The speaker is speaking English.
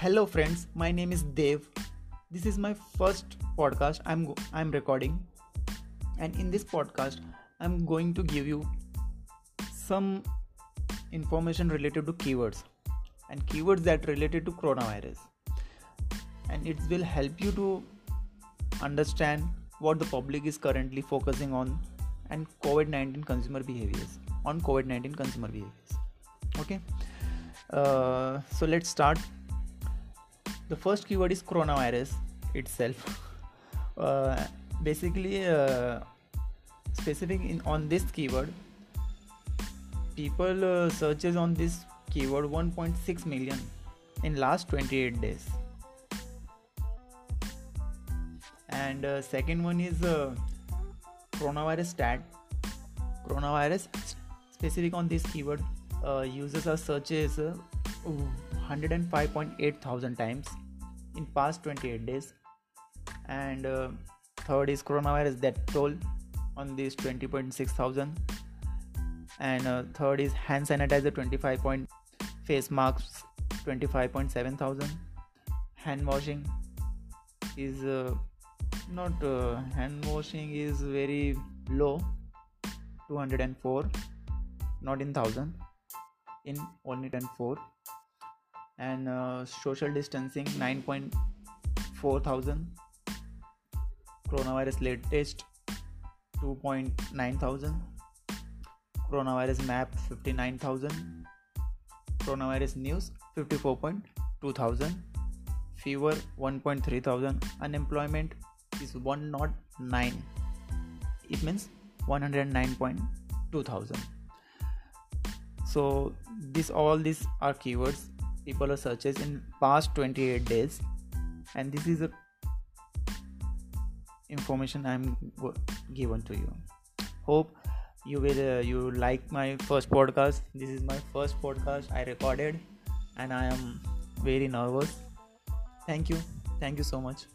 hello friends. My name is dev. This is my first podcast i'm i'm recording. And in this podcast i'm going to give you some information related to keywords and keywords that related to coronavirus. And it will help you to understand what the public is currently focusing on and covid-19 consumer behaviors on covid-19 consumer behaviors. Okay? Uh, so let's start the first keyword is coronavirus itself. Uh, basically uh, specific in on this keyword people uh, searches on this keyword 1.6 million in last 28 days. And uh, second one is uh, coronavirus stat coronavirus specific on this keyword uh, users are searches uh, 105.8 thousand times in past 28 days. And uh, third is coronavirus death toll on this 20.6 thousand. And uh, third is hand sanitizer 25 point face masks 25.7 thousand. Hand washing is uh, not uh, hand washing is very low 204 not in thousand in only 104 and uh, social distancing 9.4 thousand. Coronavirus latest 2.9 thousand. Coronavirus map 59000 coronavirus news 54.2 thousand. Fever 1.3 thousand. Unemployment is 109 it means 109.2 thousand. So this all these are keywords people searches in past 28 days. And this is the information i'm given to you. Hope you will uh, you like my first podcast. This is my first podcast i recorded and i am very nervous. Thank you. Thank you so much